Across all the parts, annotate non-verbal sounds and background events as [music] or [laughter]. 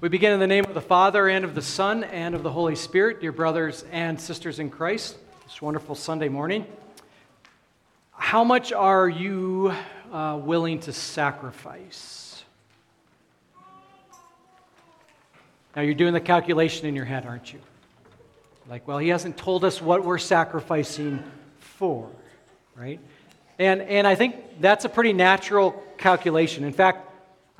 We begin in the name of the Father, and of the Son, and of the Holy Spirit, dear brothers and sisters in Christ. This wonderful Sunday morning. How much are you uh, willing to sacrifice? Now, you're doing the calculation in your head, aren't you? Like, well, he hasn't told us what we're sacrificing for, right? And, and I think that's a pretty natural calculation. In fact,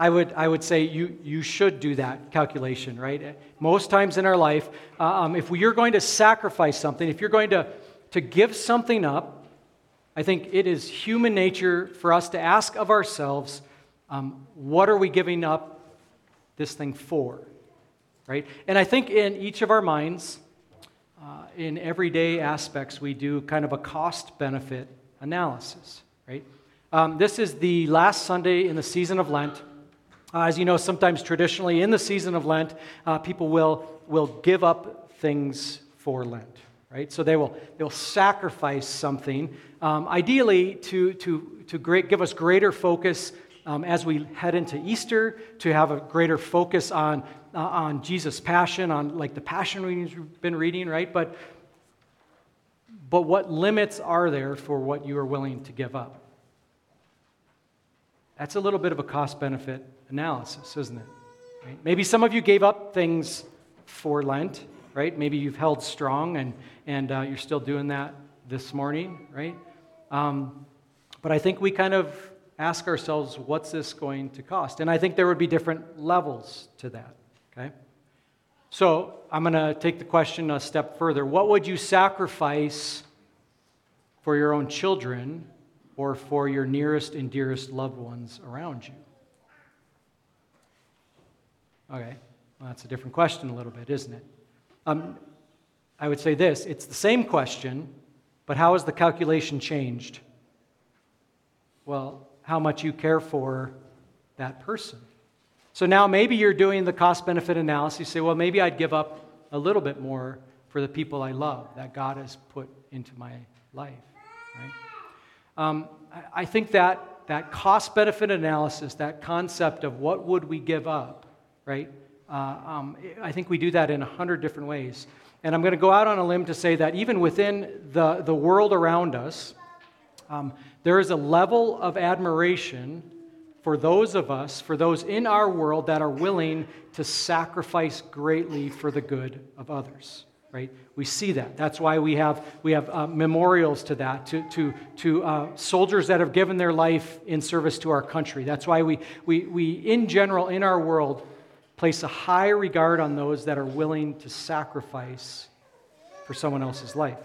I would, I would say you, you should do that calculation, right? Most times in our life, uh, um, if are going to sacrifice something, if you're going to, to give something up, I think it is human nature for us to ask of ourselves, um, what are we giving up this thing for? Right? And I think in each of our minds, uh, in everyday aspects, we do kind of a cost benefit analysis, right? Um, this is the last Sunday in the season of Lent. Uh, as you know, sometimes traditionally in the season of Lent, uh, people will, will give up things for Lent, right? So they will, they will sacrifice something, um, ideally to, to, to great, give us greater focus um, as we head into Easter, to have a greater focus on, uh, on Jesus' passion, on like the passion readings we've been reading, right? But, but what limits are there for what you are willing to give up? That's a little bit of a cost benefit analysis, isn't it? Right? Maybe some of you gave up things for Lent, right? Maybe you've held strong and, and uh, you're still doing that this morning, right? Um, but I think we kind of ask ourselves, what's this going to cost? And I think there would be different levels to that, okay? So I'm going to take the question a step further. What would you sacrifice for your own children or for your nearest and dearest loved ones around you? Okay, well, that's a different question a little bit, isn't it? Um, I would say this it's the same question, but how has the calculation changed? Well, how much you care for that person. So now maybe you're doing the cost benefit analysis. You say, well, maybe I'd give up a little bit more for the people I love that God has put into my life, right? Um, I think that, that cost benefit analysis, that concept of what would we give up, right? Uh, um, I think we do that in a hundred different ways. And I'm going to go out on a limb to say that even within the, the world around us, um, there is a level of admiration for those of us, for those in our world that are willing to sacrifice greatly for the good of others right? We see that. That's why we have, we have uh, memorials to that, to, to, to uh, soldiers that have given their life in service to our country. That's why we, we, we, in general, in our world, place a high regard on those that are willing to sacrifice for someone else's life.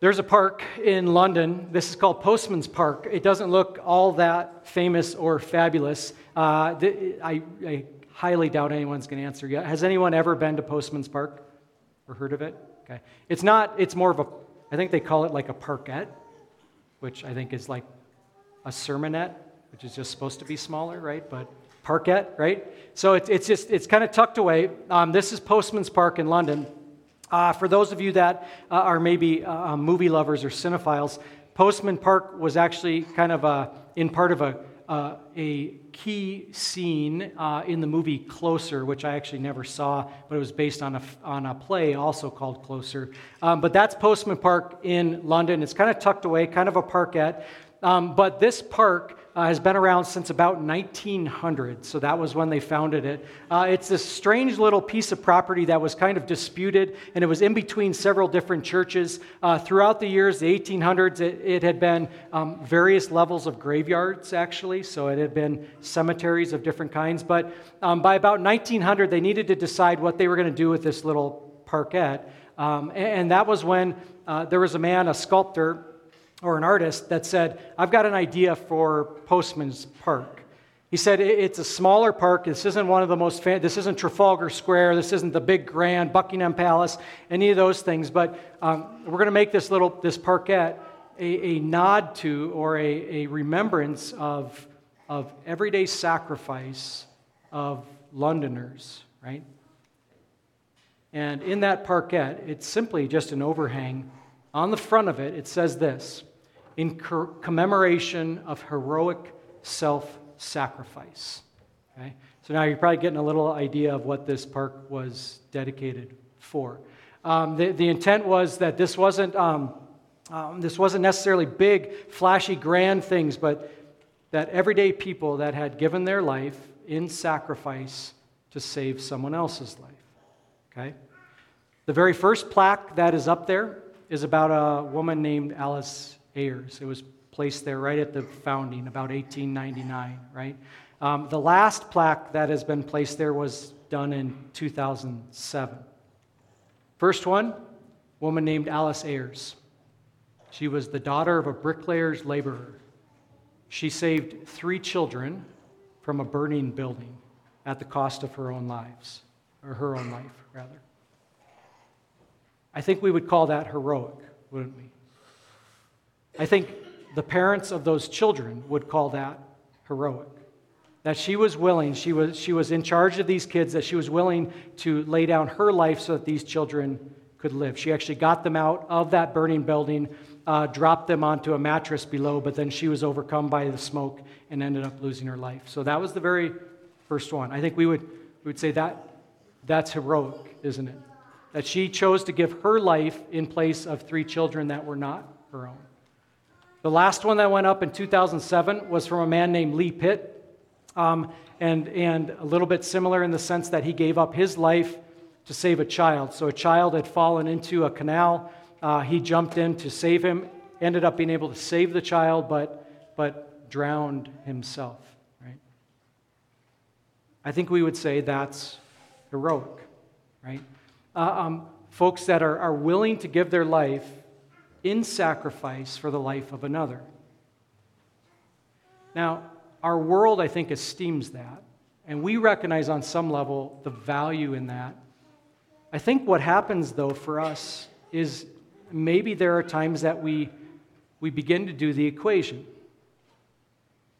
There's a park in London. This is called Postman's Park. It doesn't look all that famous or fabulous. Uh, I, I highly doubt anyone's going to answer yet. Has anyone ever been to Postman's Park? or heard of it? Okay. It's not, it's more of a, I think they call it like a parkette, which I think is like a sermonette, which is just supposed to be smaller, right? But parkette, right? So it's, it's just, it's kind of tucked away. Um, this is Postman's Park in London. Uh, for those of you that uh, are maybe uh, um, movie lovers or cinephiles, Postman Park was actually kind of a, in part of a uh, a key scene uh, in the movie Closer, which I actually never saw, but it was based on a, on a play also called Closer. Um, but that's Postman Park in London. It's kind of tucked away, kind of a parkette. Um, but this park uh, has been around since about 1900, so that was when they founded it. Uh, it's this strange little piece of property that was kind of disputed, and it was in between several different churches. Uh, throughout the years, the 1800s, it, it had been um, various levels of graveyards, actually, so it had been cemeteries of different kinds. But um, by about 1900, they needed to decide what they were going to do with this little parkette. Um, and, and, that was when uh, there was a man, a sculptor, or an artist that said, I've got an idea for Postman's Park. He said, It's a smaller park. This isn't one of the most, fan- this isn't Trafalgar Square. This isn't the big grand Buckingham Palace, any of those things. But um, we're going to make this little, this parkette a, a nod to or a, a remembrance of, of everyday sacrifice of Londoners, right? And in that parkette, it's simply just an overhang on the front of it, it says this in commemoration of heroic self sacrifice. Okay? So now you're probably getting a little idea of what this park was dedicated for. Um, the, the intent was that this wasn't, um, um, this wasn't necessarily big, flashy, grand things, but that everyday people that had given their life in sacrifice to save someone else's life. Okay? The very first plaque that is up there is about a woman named Alice Ayres. It was placed there right at the founding, about 1899, right? Um, the last plaque that has been placed there was done in 2007. First one, woman named Alice Ayres. She was the daughter of a bricklayer's laborer. She saved three children from a burning building at the cost of her own lives, or her own life, rather. I think we would call that heroic, wouldn't we? I think the parents of those children would call that heroic. That she was willing, she was, she was in charge of these kids, that she was willing to lay down her life so that these children could live. She actually got them out of that burning building, uh, dropped them onto a mattress below, but then she was overcome by the smoke and ended up losing her life. So that was the very first one. I think we would, we would say that that's heroic, isn't it? That she chose to give her life in place of three children that were not her own. The last one that went up in 2007 was from a man named Leigh Pitt. Um, and, and a little bit similar in the sense that he gave up his life to save a child. So a child had fallen into a canal. Uh, he jumped in to save him, ended up being able to save the child, but, but drowned himself. Right? I think we would say that's heroic, right? Uh, um, folks that are, are willing to give their life in sacrifice for the life of another. Now, our world, I think, esteems that, and we recognize on some level the value in that. I think what happens, though, for us is maybe there are times that we, we begin to do the equation.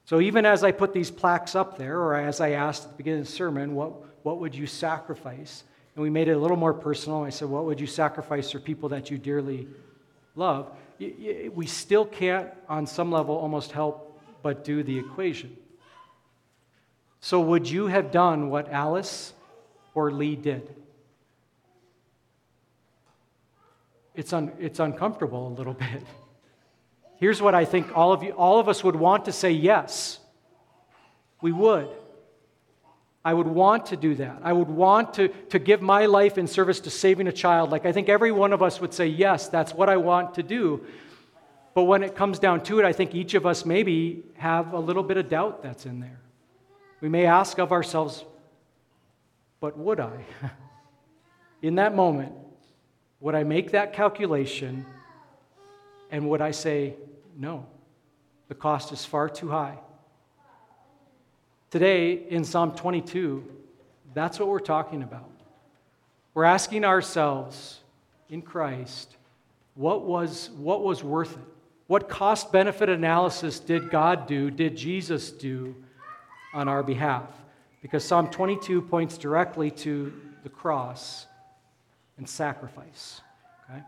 So even as I put these plaques up there, or as I asked at the beginning of the sermon, what, what would you sacrifice? And we made it a little more personal. I said, What would you sacrifice for people that you dearly love? We still can't, on some level, almost help but do the equation. So, would you have done what Alice or Leigh did? It's, un, it's uncomfortable a little [laughs] bit. Here's what I think all of you, all of us would want to say yes. We would. I would want to do that. I would want to, to give my life in service to saving a child. Like, I think every one of us would say, Yes, that's what I want to do. But when it comes down to it, I think each of us maybe have a little bit of doubt that's in there. We may ask of ourselves, But would I? [laughs] in that moment, would I make that calculation and would I say, No, the cost is far too high? Today, in Psalm 22, that's what we're talking about. We're asking ourselves in Christ, what was, what was worth it? What cost benefit analysis did God do, did Jesus do on our behalf? Because Psalm 22 points directly to the cross and sacrifice. Okay?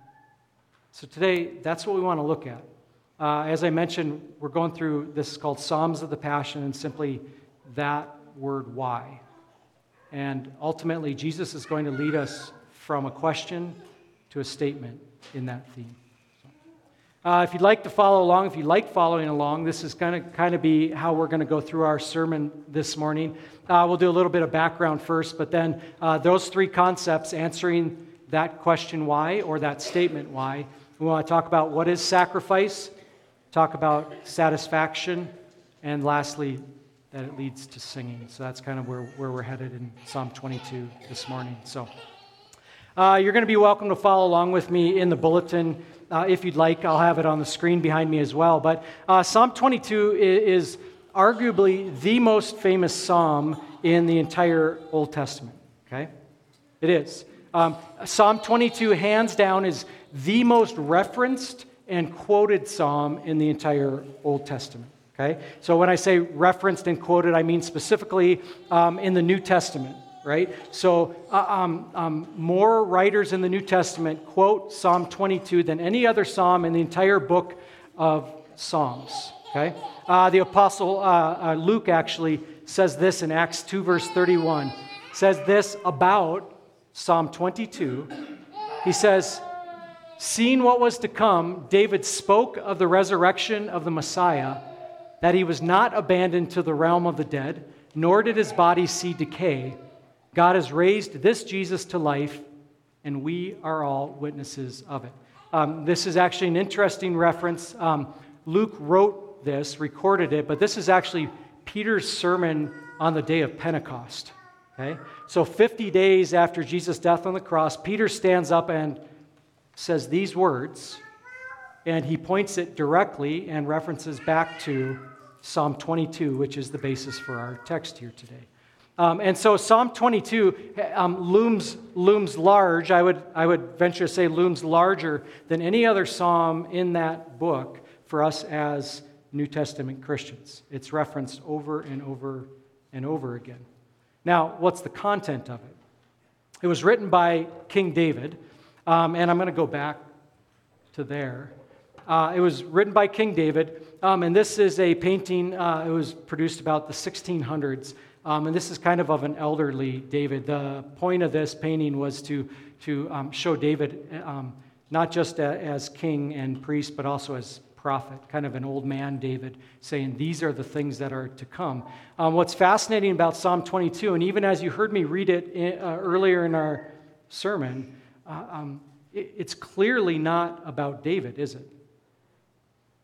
So today, that's what we want to look at. Uh, as I mentioned, we're going through this is called Psalms of the Passion, and simply that word why. And ultimately, Jesus is going to lead us from a question to a statement in that theme. Uh, if you'd like to follow along, if you like following along, this is going to kind of be how we're going to go through our sermon this morning. Uh, we'll do a little bit of background first, but then uh, those three concepts answering that question why or that statement why. We want to talk about what is sacrifice, talk about satisfaction, and lastly, that it leads to singing. So that's kind of where, where we're headed in Psalm 22 this morning. So uh, you're going to be welcome to follow along with me in the bulletin. Uh, if you'd like, I'll have it on the screen behind me as well. But uh, Psalm 22 is, is arguably the most famous psalm in the entire Old Testament. Okay? It is. Um, psalm 22, hands down, is the most referenced and quoted psalm in the entire Old Testament. Okay? So when I say referenced and quoted, I mean specifically um, in the New Testament, right? So uh, um, um, more writers in the New Testament quote Psalm 22 than any other psalm in the entire book of Psalms. Okay? Uh, the apostle uh, uh, Luke actually says this in Acts 2, verse 31. Says this about Psalm 22. He says, Seeing what was to come, David spoke of the resurrection of the Messiah, that he was not abandoned to the realm of the dead, nor did his body see decay. God has raised this Jesus to life, and we are all witnesses of it. Um, this is actually an interesting reference. Um, Luke wrote this, recorded it, but this is actually Peter's sermon on the day of Pentecost. Okay? So, 50 days after Jesus' death on the cross, Peter stands up and says these words, and he points it directly and references back to Psalm 22, which is the basis for our text here today. Um, and so Psalm 22 um, looms, looms large, I would, I would venture to say looms larger than any other psalm in that book for us as New Testament Christians. It's referenced over and over and over again. Now, what's the content of it? It was written by King David, um, and I'm going to go back to there. Uh, it was written by King David, um, and this is a painting. Uh, it was produced about the 1600s, um, and this is kind of of an elderly David. The point of this painting was to, to um, show David um, not just a, as king and priest, but also as prophet, kind of an old man David, saying, These are the things that are to come. Um, what's fascinating about Psalm 22, and even as you heard me read it in, uh, earlier in our sermon, uh, um, it's clearly not about David, is it?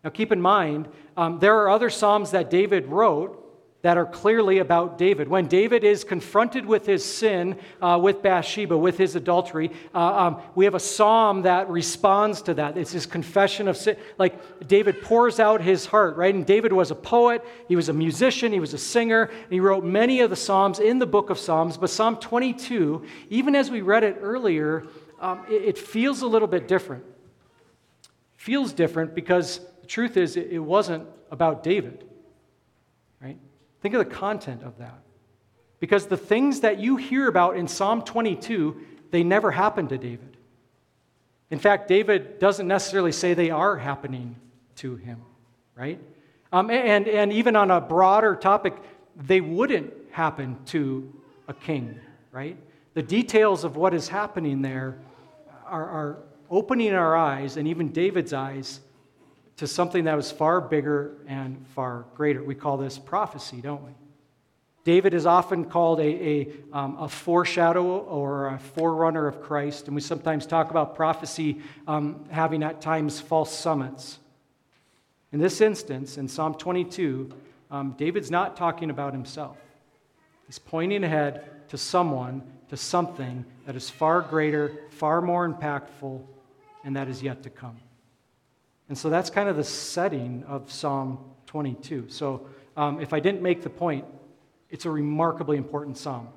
Now, keep in mind, um, there are other Psalms that David wrote that are clearly about David. When David is confronted with his sin uh, with Bathsheba, with his adultery, uh, um, we have a psalm that responds to that. It's his confession of sin. Like David pours out his heart, right? And David was a poet, he was a musician, he was a singer, and he wrote many of the psalms in the book of Psalms. But Psalm 22, even as we read it earlier, um, it, it, feels a little bit different. feels different because the truth is, it, wasn't about David, right? Think of the content of that. Because the things that you hear about in Psalm 22, they never happened to David. In fact, David doesn't necessarily say they are happening to him, right? Um, and, and even on a broader topic, they wouldn't happen to a king, right? The details of what is happening there are, are opening our eyes, and even David's eyes, to something that was far bigger and far greater. We call this prophecy, don't we? David is often called a, a, um, a foreshadow or a forerunner of Christ, and we sometimes talk about prophecy um, having at times false summits. In this instance, in Psalm 22, um, David's not talking about himself. He's pointing ahead to someone to something that is far greater, far more impactful, and that is yet to come. And so that's kind of the setting of Psalm 22. So um, if I didn't make the point, it's a remarkably important psalm.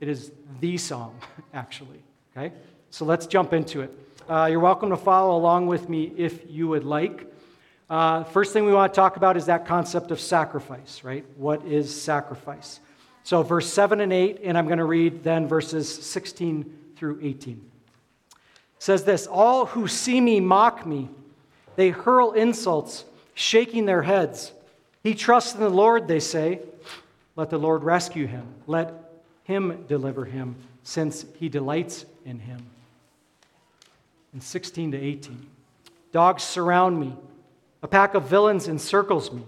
It is the psalm, [laughs] actually. Okay? So let's jump into it. Uh, you're welcome to follow along with me if you would like. Uh, first thing we want to talk about is that concept of sacrifice, right? What is sacrifice? So, verse 7 and 8, and I'm going to read then verses 16 through 18. says this All who see me mock me, they hurl insults, shaking their heads. He trusts in the Lord, they say. Let the Lord rescue him. Let him deliver him, since he delights in him. In 16 to 18. Dogs surround me. A pack of villains encircles me.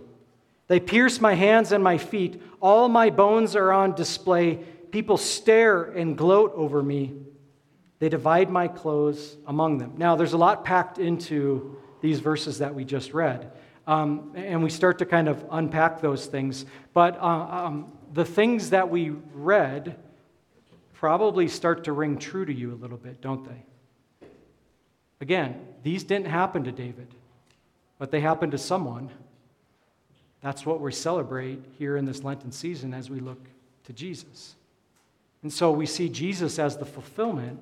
They pierce my hands and my feet. All my bones are on display. People stare and gloat over me. They divide my clothes among them. Now, there's a lot packed into these verses that we just read. Um, and we start to kind of unpack those things. But uh, um, the things that we read probably start to ring true to you a little bit, don't they? Again, these didn't happen to David, but they happened to someone. That's what we celebrate here in this Lenten season as we look to Jesus. And so we see Jesus as the fulfillment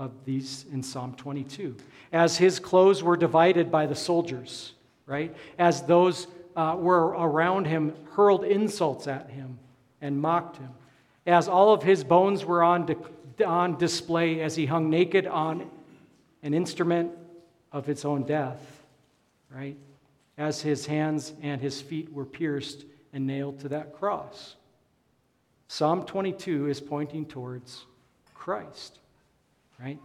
of these in Psalm 22. As his clothes were divided by the soldiers, right? As those uh, were around him hurled insults at him and mocked him. As all of his bones were on, di- on display as he hung naked on an instrument of its own death, right? as his hands and his feet were pierced and nailed to that cross. Psalm 22 is pointing towards Christ, right?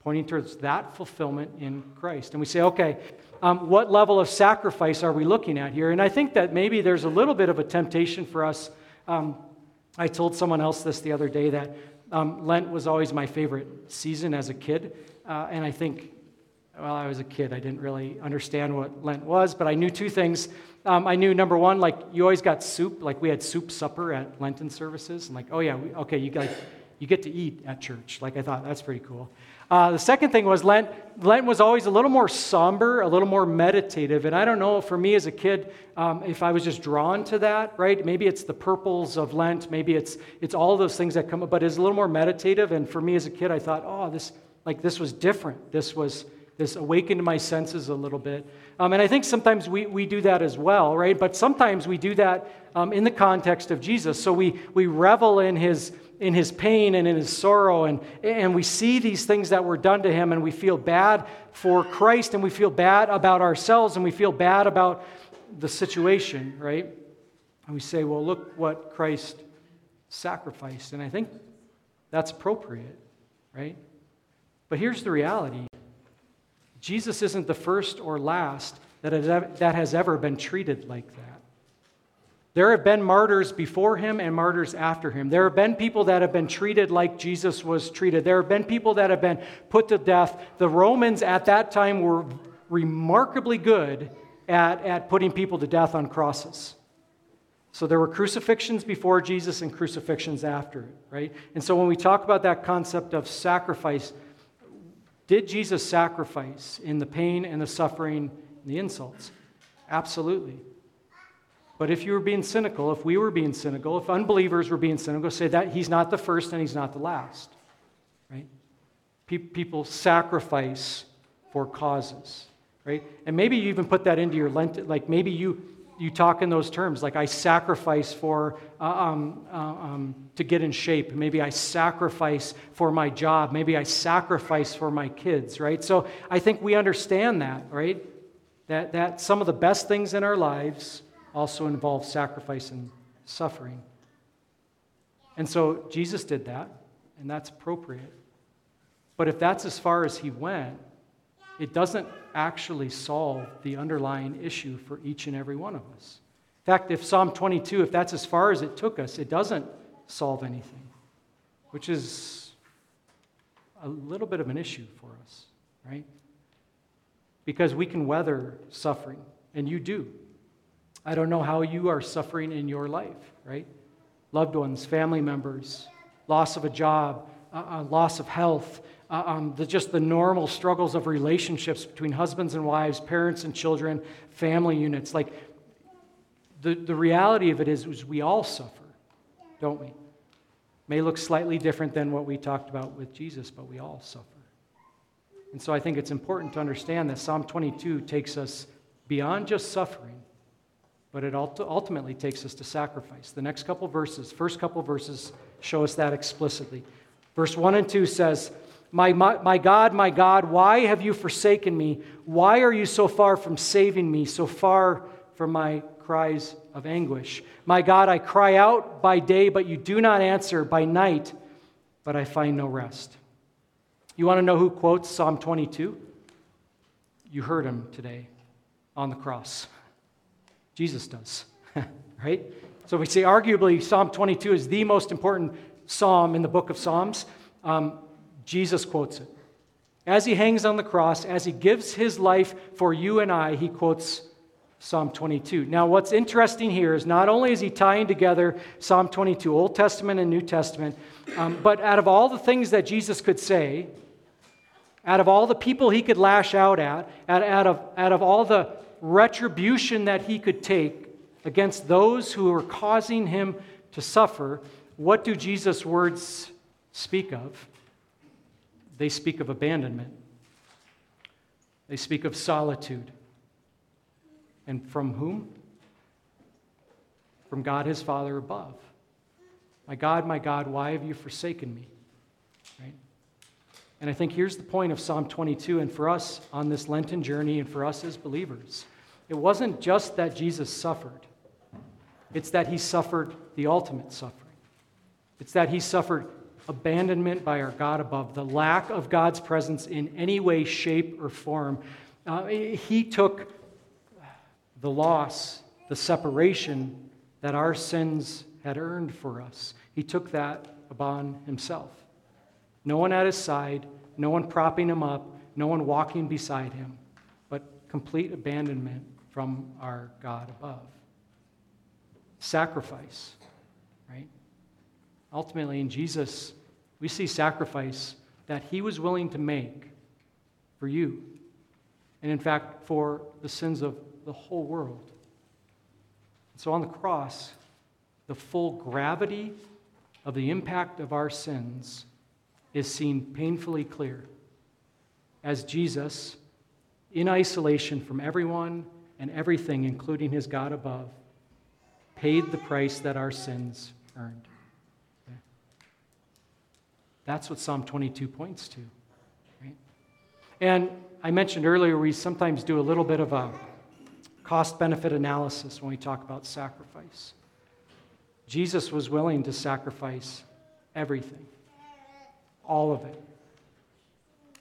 Pointing towards that fulfillment in Christ. And we say, okay, um, what level of sacrifice are we looking at here? And I think that maybe there's a little bit of a temptation for us. Um, I told someone else this the other day that um, Lent was always my favorite season as a kid. Uh, and I think, well, I was a kid. I didn't really understand what Lent was, but I knew two things. Um, I knew number one, like you always got soup. Like we had soup supper at Lenten services. And like, oh yeah, we, okay, you got, you get to eat at church. Like I thought that's pretty cool. Uh, the second thing was Lent. Lent was always a little more somber, a little more meditative. And I don't know, for me as a kid, um, if I was just drawn to that, right? Maybe it's the purples of Lent. Maybe it's, it's all those things that come up, but it's a little more meditative. And for me as a kid, I thought, oh, this, like, this was different. This was, this awakened my senses a little bit. Um, and I think sometimes we, we do that as well, right? But sometimes we do that um, in the context of Jesus. So we, we revel in his in his pain and in his sorrow, and, and we see these things that were done to him, and we feel bad for Christ, and we feel bad about ourselves, and we feel bad about the situation, right? And we say, well, look what Christ sacrificed. And I think that's appropriate, right? But here's the reality Jesus isn't the first or last that has, that has ever been treated like that. There have been martyrs before him and martyrs after him. There have been people that have been treated like Jesus was treated. There have been people that have been put to death. The Romans at that time were remarkably good at, at putting people to death on crosses. So there were crucifixions before Jesus and crucifixions after right? And so when we talk about that concept of sacrifice, did Jesus sacrifice in the pain and the suffering and the insults? Absolutely. But if you were being cynical, if we were being cynical, if unbelievers were being cynical, say that he's not the first and he's not the last. Right? People sacrifice for causes. Right? And maybe you even put that into your Lent, like maybe you, you talk in those terms, like I sacrifice for uh, um, uh, um, to get in shape. Maybe I sacrifice for my job. Maybe I sacrifice for my kids. Right? So I think we understand that. Right? That that some of the best things in our lives also involves sacrifice and suffering. And so Jesus did that, and that's appropriate. But if that's as far as he went, it doesn't actually solve the underlying issue for each and every one of us. In fact, if Psalm 22, if that's as far as it took us, it doesn't solve anything, which is a little bit of an issue for us, right? Because we can weather suffering, and you do. I don't know how you are suffering in your life, right? Loved ones, family members, loss of a job, uh, uh, loss of health, uh, um, the, just the normal struggles of relationships between husbands and wives, parents and children, family units. Like, the, the reality of it is, is we all suffer, don't we? May look slightly different than what we talked about with Jesus, but we all suffer. And so I think it's important to understand that Psalm 22 takes us beyond just suffering but it ultimately takes us to sacrifice. The next couple verses, first couple verses, show us that explicitly. Verse 1 and 2 says, my, my, my God, my God, why have you forsaken me? Why are you so far from saving me, so far from my cries of anguish? My God, I cry out by day, but you do not answer, by night, but I find no rest. You want to know who quotes Psalm 22? You heard him today on the cross. Jesus does, [laughs] right? So we say arguably Psalm 22 is the most important psalm in the book of Psalms. Um, Jesus quotes it. As he hangs on the cross, as he gives his life for you and I, he quotes Psalm 22. Now, what's interesting here is not only is he tying together Psalm 22, Old Testament and New Testament, um, but out of all the things that Jesus could say, out of all the people he could lash out at, out, out, of, out of all the retribution that he could take against those who were causing him to suffer, what do Jesus' words speak of? They speak of abandonment, they speak of solitude. And from whom? From God his Father above. My God, my God, why have you forsaken me? And I think here's the point of Psalm 22, and for us on this Lenten journey, and for us as believers. it wasn't just that Jesus suffered, it's that he suffered the ultimate suffering. It's that he suffered abandonment by our God above, the lack of God's presence in any way, shape, or form. Uh, he took the loss, the separation that our sins had earned for us. He took that upon himself. No one at his side, no one propping him up, no one walking beside him, but complete abandonment from our God above. Sacrifice, right? Ultimately, in Jesus, we see sacrifice that he was willing to make for you, and in fact, for the sins of the whole world. So on the cross, the full gravity of the impact of our sins is seen painfully clear as Jesus, in isolation from everyone and everything, including his God above, paid the price that our sins earned. Okay? That's what Psalm 22 points to. Right? And I mentioned earlier, we sometimes do a little bit of a cost benefit analysis when we talk about sacrifice. Jesus was willing to sacrifice everything, all of it.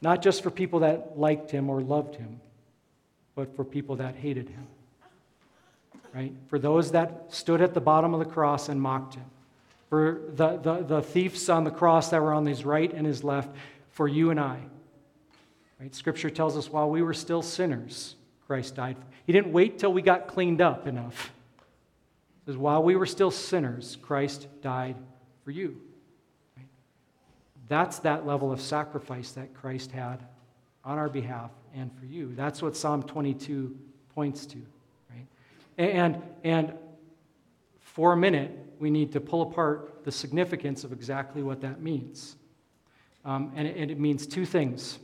Not just for people that liked him or loved him, but for people that hated him. Right? For those that stood at the bottom of the cross and mocked him. For the, the, the thieves on the cross that were on his right and his left. For you and I. Right? Scripture tells us while we were still sinners, Christ died. He didn't wait till we got cleaned up enough. It says, while we were still sinners, Christ died for you. That's that level of sacrifice that Christ had on our behalf and for you. That's what Psalm 22 points to. Right? And, and for a minute, we need to pull apart the significance of exactly what that means. Um, and, it, and it means two things.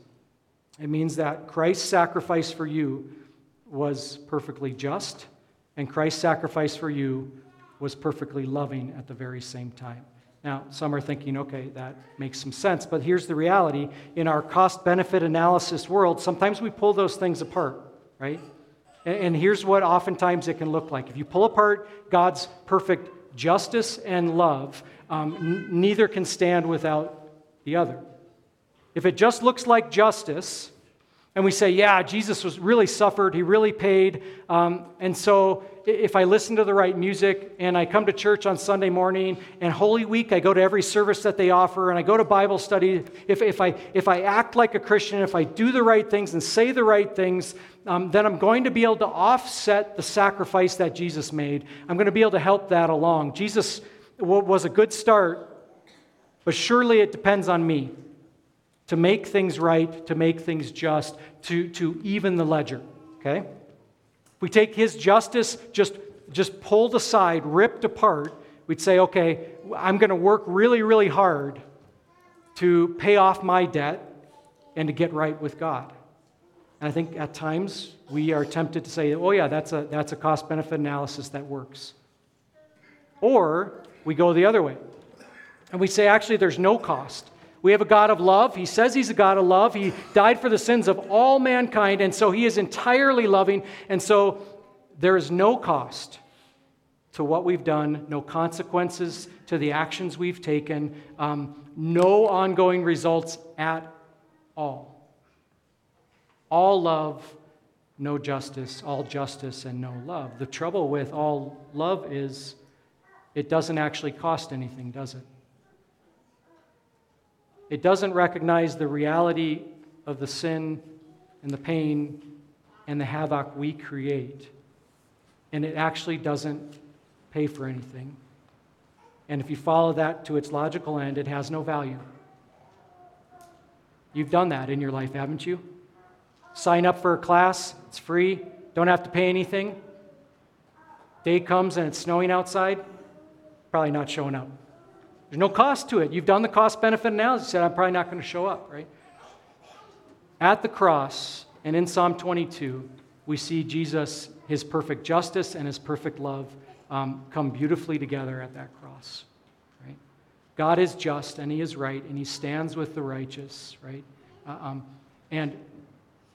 It means that Christ's sacrifice for you was perfectly just, and Christ's sacrifice for you was perfectly loving at the very same time. Now, some are thinking, okay, that makes some sense, but here's the reality. In our cost benefit analysis world, sometimes we pull those things apart, right? And here's what oftentimes it can look like. If you pull apart God's perfect justice and love, um, n- neither can stand without the other. If it just looks like justice, and we say, yeah, Jesus was really suffered, he really paid. Um, and so if I listen to the right music and I come to church on Sunday morning and Holy Week, I go to every service that they offer and I go to Bible study, if, if, I, if I act like a Christian, if I do the right things and say the right things, um, then I'm going to be able to offset the sacrifice that Jesus made. I'm going to be able to help that along. Jesus was a good start, but surely it depends on me to make things right, to make things just, to, to even the ledger. Okay? If we take his justice just, just pulled aside, ripped apart, we'd say, okay, I'm going to work really, really hard to pay off my debt and to get right with God. And I think at times we are tempted to say, oh, yeah, that's a, that's a cost benefit analysis that works. Or we go the other way and we say, actually, there's no cost. We have a God of love. He says He's a God of love. He died for the sins of all mankind, and so He is entirely loving. And so there is no cost to what we've done, no consequences to the actions we've taken, um, no ongoing results at all. All love, no justice, all justice, and no love. The trouble with all love is it doesn't actually cost anything, does it? It doesn't recognize the reality of the sin and the pain and the havoc we create. And it actually doesn't pay for anything. And if you follow that to its logical end, it has no value. You've done that in your life, haven't you? Sign up for a class, it's free, don't have to pay anything. Day comes and it's snowing outside, probably not showing up. There's no cost to it. You've done the cost benefit analysis. You said, I'm probably not going to show up, right? At the cross and in Psalm 22, we see Jesus, his perfect justice and his perfect love, um, come beautifully together at that cross, right? God is just and he is right and he stands with the righteous, right? Uh, um, and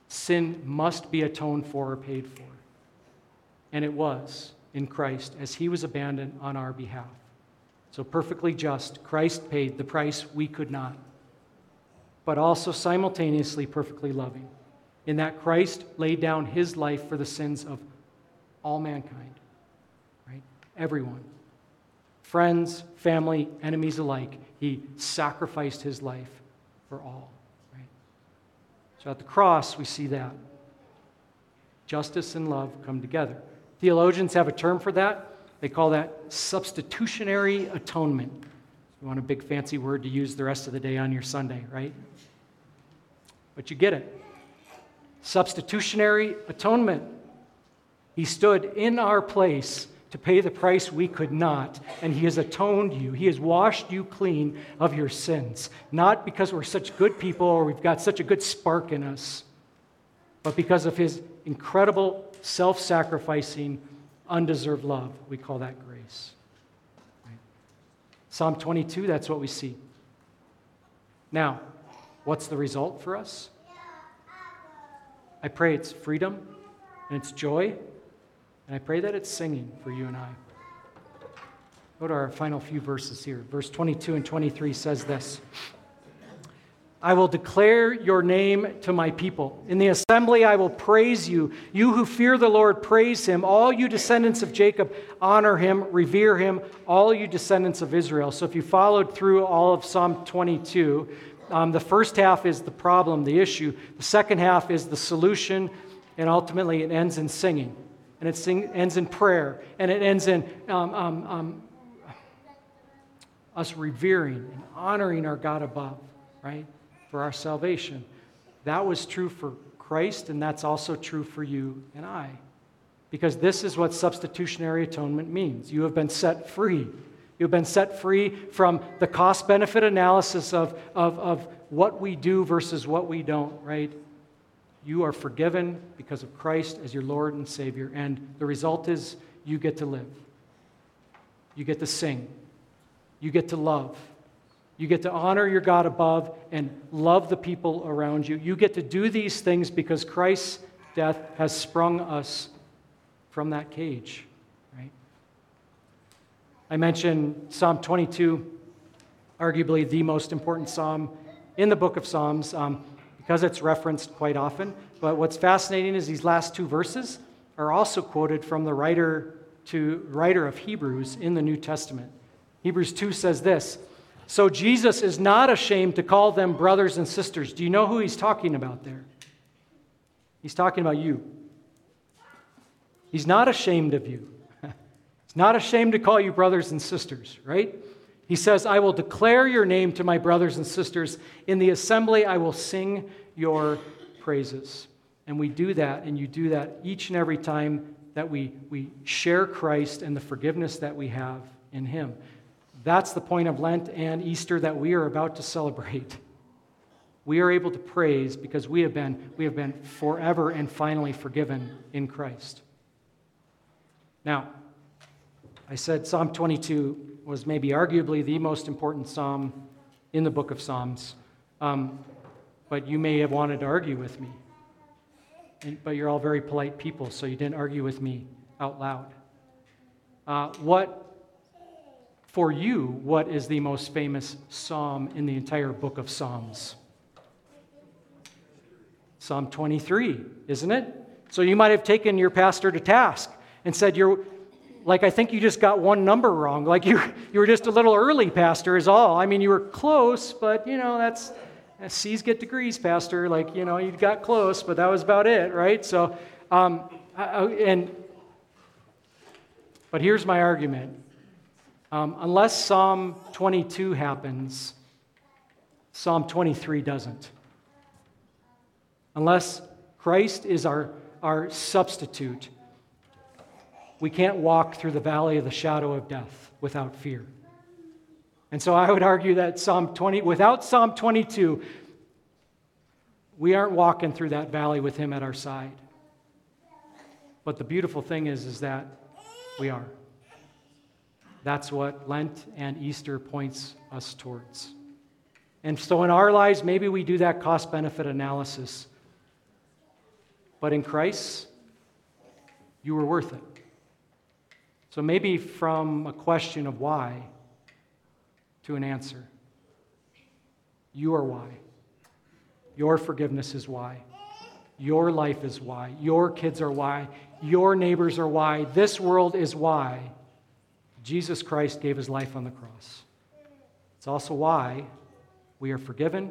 sin must be atoned for or paid for. And it was in Christ as he was abandoned on our behalf. So perfectly just, Christ paid the price we could not, but also simultaneously perfectly loving, in that Christ laid down his life for the sins of all mankind, right? Everyone. Friends, family, enemies alike. He sacrificed his life for all, right? So at the cross, we see that. Justice and love come together. Theologians have a term for that. They call that substitutionary atonement. You want a big fancy word to use the rest of the day on your Sunday, right? But you get it. Substitutionary atonement. He stood in our place to pay the price we could not, and He has atoned you. He has washed you clean of your sins. Not because we're such good people or we've got such a good spark in us, but because of His incredible self sacrificing, undeserved love. We call that grace. Right? Psalm 22, that's what we see. Now, what's the result for us? I pray it's freedom and it's joy, and I pray that it's singing for you and I. Go to our final few verses here. Verse 22 and 23 says this. I will declare your name to my people. In the assembly, I will praise you. You who fear the Lord, praise him. All you descendants of Jacob, honor him, revere him. All you descendants of Israel. So, if you followed through all of Psalm 22, um, the first half is the problem, the issue. The second half is the solution, and ultimately it ends in singing. And it sing, ends in prayer, and it ends in um, um, um us revering and honoring our God above, right? For our salvation. That was true for Christ, and that's also true for you and I. Because this is what substitutionary atonement means. You have been set free. You've been set free from the cost benefit analysis of, of, of what we do versus what we don't, right? You are forgiven because of Christ as your Lord and Savior. And the result is you get to live. You get to sing. You get to love. You get to honor your God above and love the people around you. You get to do these things because Christ's death has sprung us from that cage, right? I mentioned Psalm 22, arguably the most important psalm in the book of Psalms um, because it's referenced quite often. But what's fascinating is these last two verses are also quoted from the writer to writer of Hebrews in the New Testament. Hebrews 2 says this so Jesus is not ashamed to call them brothers and sisters. Do you know who he's talking about there? He's talking about you. He's not ashamed of you. [laughs] He's not ashamed to call you brothers and sisters, right? He says, I will declare your name to my brothers and sisters. In the assembly, I will sing your praises. And we do that, and you do that each and every time that we, we share Christ and the forgiveness that we have in Him. That's the point of Lent and Easter that we are about to celebrate. We are able to praise because we have been, we have been forever and finally forgiven in Christ. Now, I said Psalm 22 was maybe arguably the most important psalm in the book of Psalms, um, but you may have wanted to argue with me. And, but you're all very polite people, so you didn't argue with me out loud. Uh, what for you, what is the most famous psalm in the entire book of Psalms? Psalm 23, isn't it? So you might have taken your pastor to task and said, You're like, I think you just got one number wrong. Like, you, you were just a little early, Pastor, is all. I mean, you were close, but, you know, that's, C's get degrees, Pastor. Like, you know, you got close, but that was about it, right? So, um, and, but here's my argument um, unless Psalm 22 happens, Psalm 23 doesn't. Unless Christ is our, our substitute, we can't walk through the valley of the shadow of death without fear. And so I would argue that Psalm 20, without Psalm 22, we aren't walking through that valley with him at our side. But the beautiful thing is, is that we are. That's what Lent and Easter points us towards. And so in our lives, maybe we do that cost benefit analysis. But in Christ, you were worth it. So maybe from a question of why to an answer. You are why. Your forgiveness is why. Your life is why. Your kids are why. Your neighbors are why. This world is why Jesus Christ gave his life on the cross. It's also why we are forgiven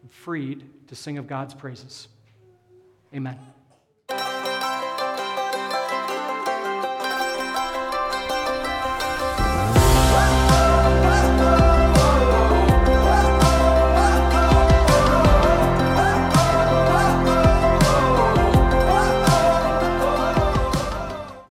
and freed to sing of God's praises. Amen.